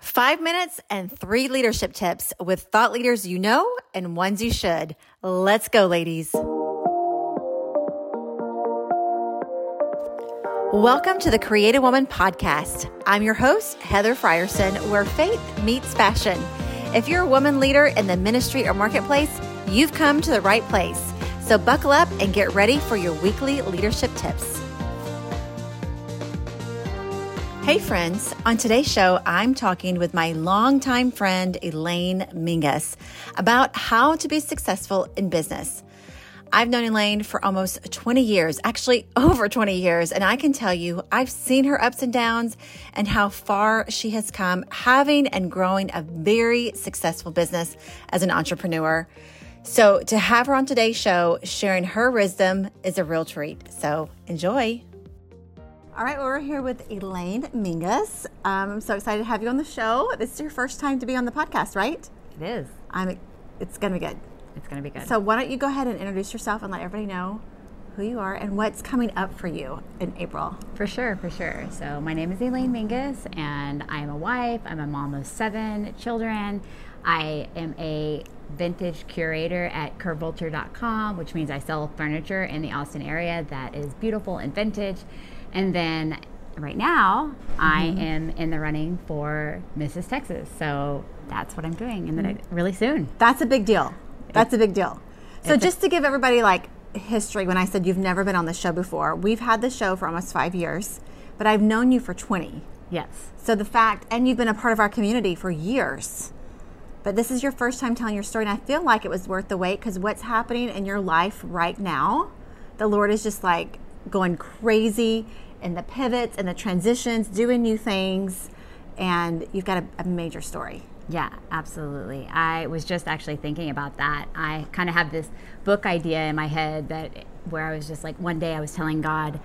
Five minutes and three leadership tips with thought leaders you know and ones you should. Let's go, ladies. Welcome to the Created Woman Podcast. I'm your host, Heather Frierson, where faith meets fashion. If you're a woman leader in the ministry or marketplace, you've come to the right place. So buckle up and get ready for your weekly leadership tips. Hey, friends. On today's show, I'm talking with my longtime friend, Elaine Mingus, about how to be successful in business. I've known Elaine for almost 20 years, actually over 20 years, and I can tell you I've seen her ups and downs and how far she has come having and growing a very successful business as an entrepreneur. So to have her on today's show sharing her wisdom is a real treat. So enjoy. All right, well, we're here with Elaine Mingus. Um, I'm so excited to have you on the show. This is your first time to be on the podcast, right? It is. I'm. It's gonna be good. It's going to be good. So why don't you go ahead and introduce yourself and let everybody know who you are and what's coming up for you in April. for sure, for sure. So my name is Elaine Mingus, and I'm a wife. I'm a mom of seven children. I am a vintage curator at curbvulture.com, which means I sell furniture in the Austin area that is beautiful and vintage. And then right now, I mm-hmm. am in the running for Mrs. Texas. So that's what I'm doing, and then mm. really soon. That's a big deal. That's a big deal. So it's just to give everybody like history, when I said you've never been on the show before, we've had the show for almost five years, but I've known you for 20. Yes. So the fact, and you've been a part of our community for years. But this is your first time telling your story, and I feel like it was worth the wait because what's happening in your life right now, the Lord is just like going crazy in the pivots and the transitions, doing new things, and you've got a, a major story. Yeah, absolutely. I was just actually thinking about that. I kind of have this book idea in my head that where I was just like one day I was telling God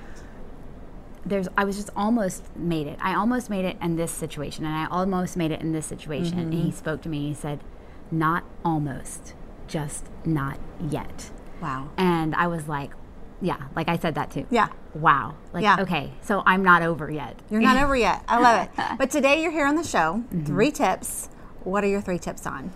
there's I was just almost made it. I almost made it in this situation and I almost made it in this situation and he mm-hmm. spoke to me. He said, "Not almost, just not yet." Wow. And I was like, yeah, like I said that too. Yeah. Wow. Like Yeah. okay, so I'm not over yet. You're not over yet. I love it. But today you're here on the show. Mm-hmm. Three tips. What are your three tips on?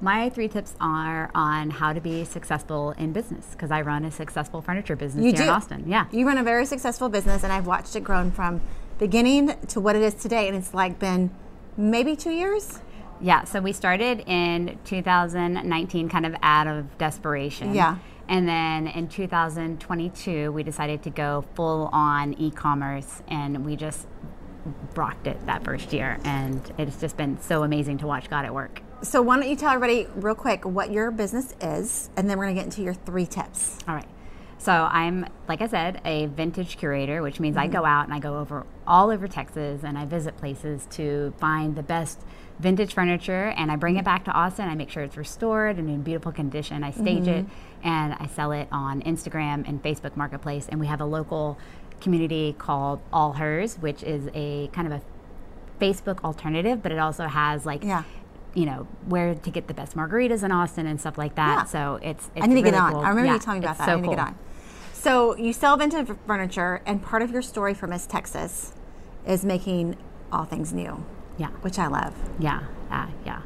My three tips are on how to be successful in business because I run a successful furniture business You here do. in Austin. Yeah. You run a very successful business, and I've watched it grown from beginning to what it is today, and it's like been maybe two years. Yeah. So we started in 2019 kind of out of desperation. Yeah. And then in 2022, we decided to go full on e commerce and we just rocked it that first year. And it's just been so amazing to watch God at work. So why don't you tell everybody real quick what your business is, and then we're gonna get into your three tips. All right. So I'm, like I said, a vintage curator, which means Mm-hmm. I go out and I go over all over Texas and I visit places to find the best vintage furniture and I bring it back to Austin. I make sure it's restored and in beautiful condition. I stage it Mm-hmm. and I sell it on Instagram and Facebook Marketplace. And we have a local community called All Hers, which is a kind of a Facebook alternative, but it also has like Yeah. you know where to get the best margaritas in Austin and stuff like that. Yeah. So it's, it's I need to get on. cool. I remember Yeah, you telling me about that. So I need to get on. So you sell vintage furniture, and part of your story for Miss Texas is making all things new, Yeah, which I love. yeah, yeah, yeah.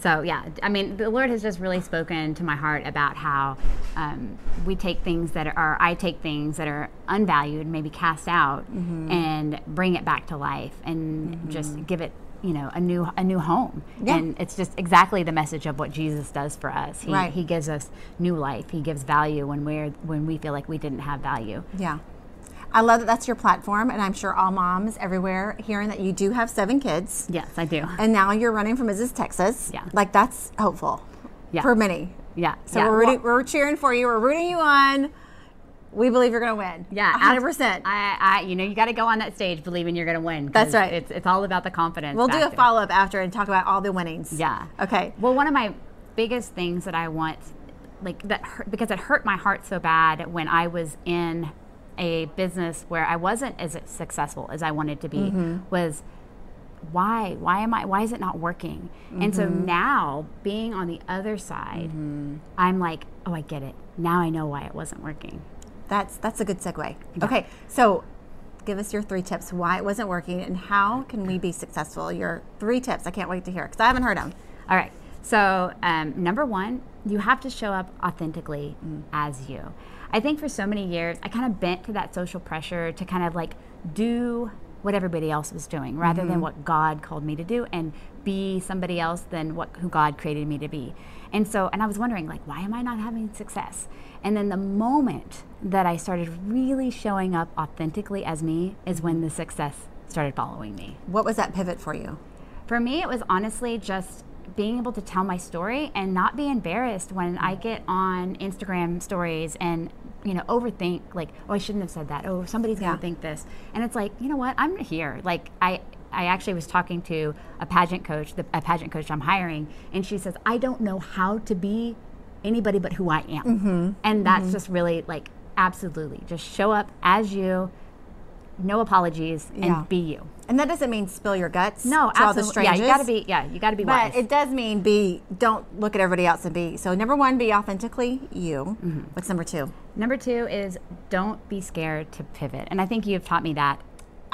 So yeah, I mean, the Lord has just really spoken to my heart about how um, we take things that are, I take things that are unvalued, maybe cast out, Mm-hmm. and bring it back to life, and just give it, you know, a new a new home. Yeah. And it's just exactly the message of what Jesus does for us. He, Right. he gives us new life. He gives value when we're when we feel like we didn't have value. Yeah. I love that that's your platform, and I'm sure all moms everywhere hearing that you do have seven kids, Yes, I do. and now you're running for Mrs. Texas. Yeah. Like that's hopeful Yeah. for many. Yeah. So yeah. we're, rooting, we're cheering for you. We're rooting you on. We believe you're going to win. Yeah, 100%. I, I, you know, you got to go on that stage believing you're going to win. That's right. It's, it's all about the confidence. we'll do a follow up after and talk about all the winnings. Yeah. Okay. Well, one of my biggest things that I want, like that, hurt, because it hurt my heart so bad when I was in a business where I wasn't as successful as I wanted to be, Mm-hmm. was why why am i why is it not working and so Mm-hmm. now being on the other side i'm like oh i get it now i know why it wasn't working That's that's a good segue. Okay, so give us your three tips why it wasn't working and how can we be successful. Your three tips. I can't wait to hear because I haven't heard them. All right. So, um, number one, you have to show up authentically as you. I think for so many years, I kind of bent to that social pressure to kind of like do what everybody else was doing rather than what God called me to do and be somebody else than what who God created me to be. And so, and I was wondering, like, why am I not having success? And then the moment that I started really showing up authentically as me is when the success started following me. What was that pivot for you? For me, it was honestly just being able to tell my story and not be embarrassed when I get on Instagram stories and you know overthink like oh I shouldn't have said that oh somebody's Yeah. gonna think this and it's like you know what I'm here like I I actually was talking to a pageant coach the a pageant coach I'm hiring and she says I don't know how to be anybody but who I am Mm-hmm. and that's just really like absolutely just show up as you no apologies and Yeah. be you And that doesn't mean spill your guts no to all the absolutely yeah you gotta be yeah you gotta be wise. But it does mean be. Don't look at everybody else and be. So number one, be authentically you. Mm-hmm. What's number two? Number two is don't be scared to pivot. And I think you've taught me that.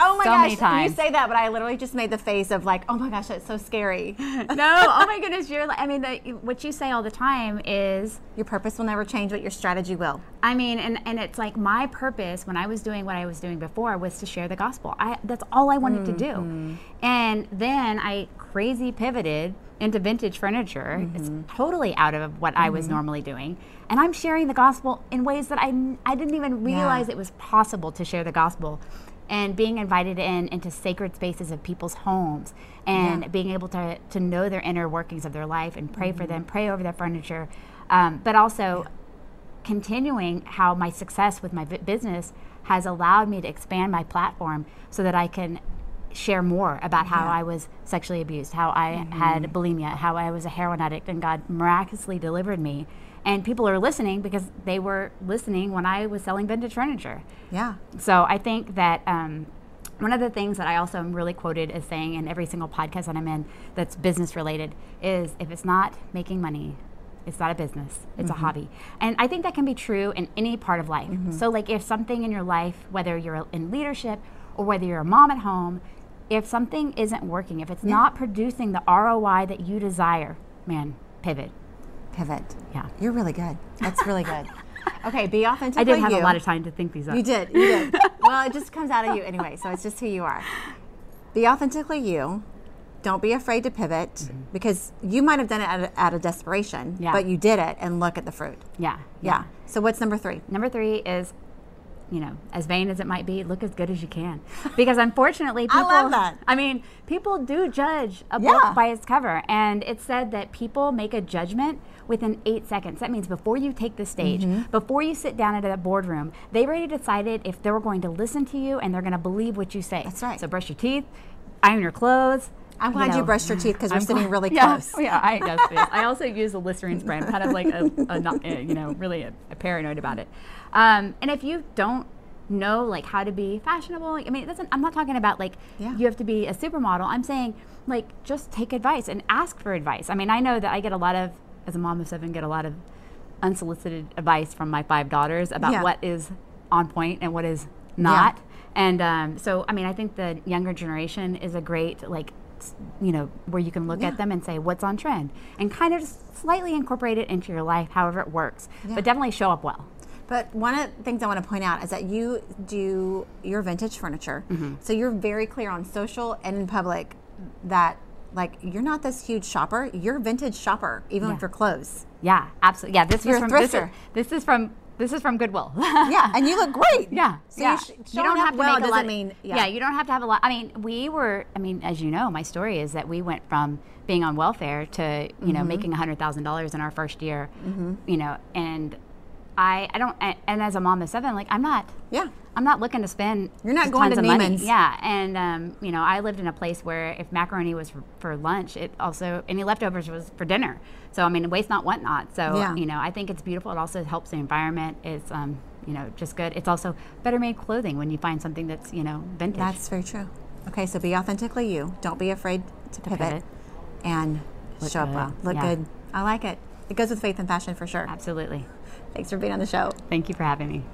Oh my So gosh, many times. you say that, but I literally just made the face of like, oh my gosh, that's so scary. no, oh my goodness, you're like, I mean, the, what you say all the time is, your purpose will never change, but your strategy will. I mean, and, and it's like my purpose when I was doing what I was doing before was to share the gospel. I, that's all I wanted to do. Mm-hmm. And then I crazy pivoted into vintage furniture. It's mm-hmm. totally out of what I was mm-hmm. normally doing. And I'm sharing the gospel in ways that I, I didn't even realize it was possible to share the gospel. And being invited in into sacred spaces of people's homes and Yeah. being able to, to know their inner workings of their life and pray for them, pray over their furniture. Um, but also, continuing how my success with my bu- business has allowed me to expand my platform so that I can share more about how I was sexually abused, how I had bulimia, how I was a heroin addict, and God miraculously delivered me. And people are listening because they were listening when I was selling vintage furniture. Yeah. So I think that um, one of the things that I also am really quoted as saying in every single podcast that I'm in that's business related is if it's not making money, it's not a business, it's a hobby. And I think that can be true in any part of life. So, like, if something in your life, whether you're in leadership or whether you're a mom at home, if something isn't working, if it's not producing the ROI that you desire, man, pivot. Pivot. Yeah. You're really good. That's really good. Okay, be authentically I did have you. a lot of time to think these up. You did. You did. well, it just comes out of you anyway, so it's just who you are. Be authentically you. Don't be afraid to pivot because you might have done it out of, out of desperation, Mm-hmm. Yeah. but you did it and look at the fruit. Yeah. Yeah. So what's number three? Number three is, you know, as vain as it might be, look as good as you can. Because unfortunately, people. I love that. I mean, people do judge a Yeah. book by its cover, and it's said that people make a judgment within eight seconds. That means before you take the stage, Mm-hmm. before you sit down at a boardroom, they've already decided if they're going to listen to you and they're going to believe what you say. That's right. So brush your teeth, iron your clothes. I'm glad you, know. brushed your teeth because we're I'm sitting really yeah, close. Oh, yeah, I, yes, yes. I also use a Listerine spray. I'm kind of like a, a not, uh, you know, really a, a paranoid about it. Um, and if you don't know like how to be fashionable, I mean. I'm not talking about like Yeah. you have to be a supermodel. I'm saying like just take advice and ask for advice. I mean, I know that I get a lot of, as a mom of seven, get a lot of unsolicited advice from my five daughters about Yeah. what is on point and what is not. And um, so, I mean, I think the younger generation is a great, like, you know, where you can look Yeah. at them and say, what's on trend? And kind of just slightly incorporate it into your life, however it works. Yeah. But definitely show up well. But one of the things I want to point out is that you do your vintage furniture. Mm-hmm. So you're very clear on social and in public that like you're not this huge shopper. You're a vintage shopper, even Yeah. with your clothes. Yeah, absolutely. Yeah, this You're was from this is, this is from this is from Goodwill. Yeah, and you look great. Yeah, So yeah. you, sh- showing up well make a lot of- mean yeah. you don't have to have a lot. I mean, we were. I mean, as you know, my story is that we went from being on welfare to you Mm-hmm. know making hundred thousand dollars in our first year. You know, and I I don't and, and as a mom of seven, like I'm not. Yeah. I'm not looking to spend. You're not going to. Neiman's. Yeah, and um, you know, I lived in a place where if macaroni was for, for lunch, it also any leftovers was for dinner. So I mean, waste not, want not. So Yeah. you know, I think it's beautiful. It also helps the environment. It's um, you know, just good. It's also better made clothing when you find something that's you know vintage. That's very true. Okay, so be authentically you. Don't be afraid to pivot, pivot. and Look show up well. Look Yeah. good. I like it. It goes with faith and fashion for sure. absolutely. Thanks for being on the show. Thank you for having me.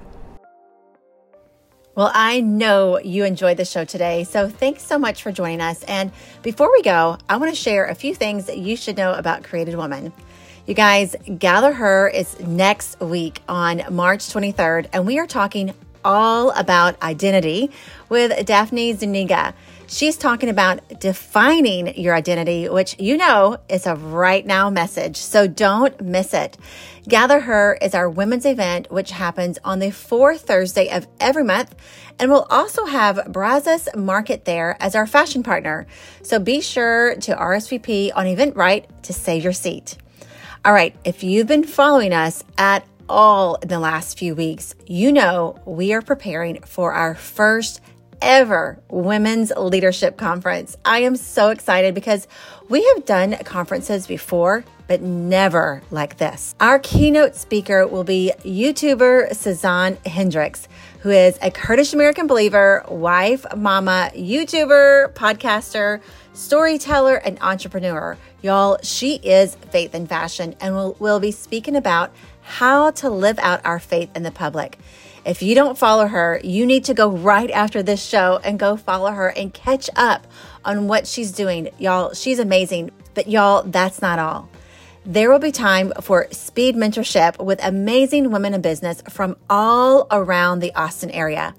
Well, I know you enjoyed the show today, so thanks so much for joining us. And before we go, I want to share a few things that you should know about Created Woman. You guys, Gather Her is next week on March 23rd, and we are talking all about identity with Daphne Zuniga. She's talking about defining your identity, which you know is a right now message. So don't miss it. Gather Her is our women's event, which happens on the fourth Thursday of every month. And we'll also have Brazos Market there as our fashion partner. So be sure to RSVP on Eventbrite to save your seat. All right, if you've been following us at all in the last few weeks, you know we are preparing for our first ever Women's Leadership Conference. I am so excited because we have done conferences before, but never like this. Our keynote speaker will be YouTuber Suzanne Hendricks, who is a Kurdish American believer, wife, mama, YouTuber, podcaster, storyteller, and entrepreneur. Y'all, she is faith in fashion and will, will be speaking about how to live out our faith in the public. If you don't follow her, you need to go right after this show and go follow her and catch up on what she's doing. Y'all, she's amazing. But y'all, that's not all. There will be time for speed mentorship with amazing women in business from all around the Austin area.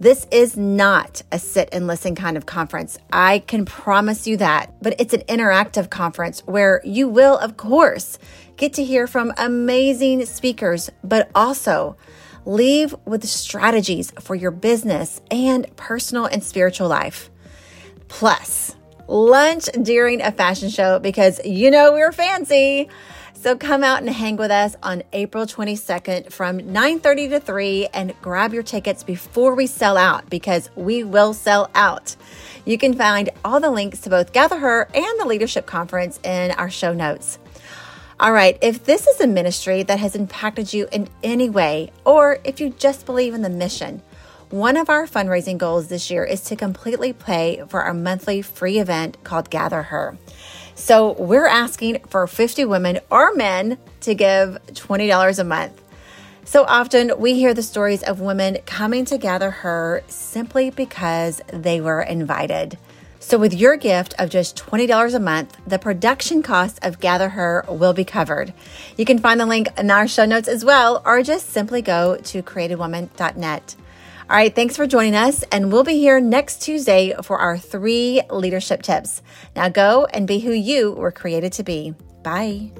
This is not a sit and listen kind of conference. I can promise you that. But it's an interactive conference where you will, of course, get to hear from amazing speakers, but also Leave with strategies for your business and personal and spiritual life. Plus, lunch during a fashion show because you know we're fancy. So come out and hang with us on April 22nd from 9:30 to 3 and grab your tickets before we sell out because we will sell out. You can find all the links to both Gather Her and the Leadership Conference in our show notes. All right, if this is a ministry that has impacted you in any way, or if you just believe in the mission, one of our fundraising goals this year is to completely pay for our monthly free event called Gather Her. So we're asking for 50 women or men to give $20 a month. So often we hear the stories of women coming to Gather Her simply because they were invited. So, with your gift of just $20 a month, the production costs of Gather Her will be covered. You can find the link in our show notes as well, or just simply go to createdwoman.net. All right, thanks for joining us, and we'll be here next Tuesday for our three leadership tips. Now go and be who you were created to be. Bye.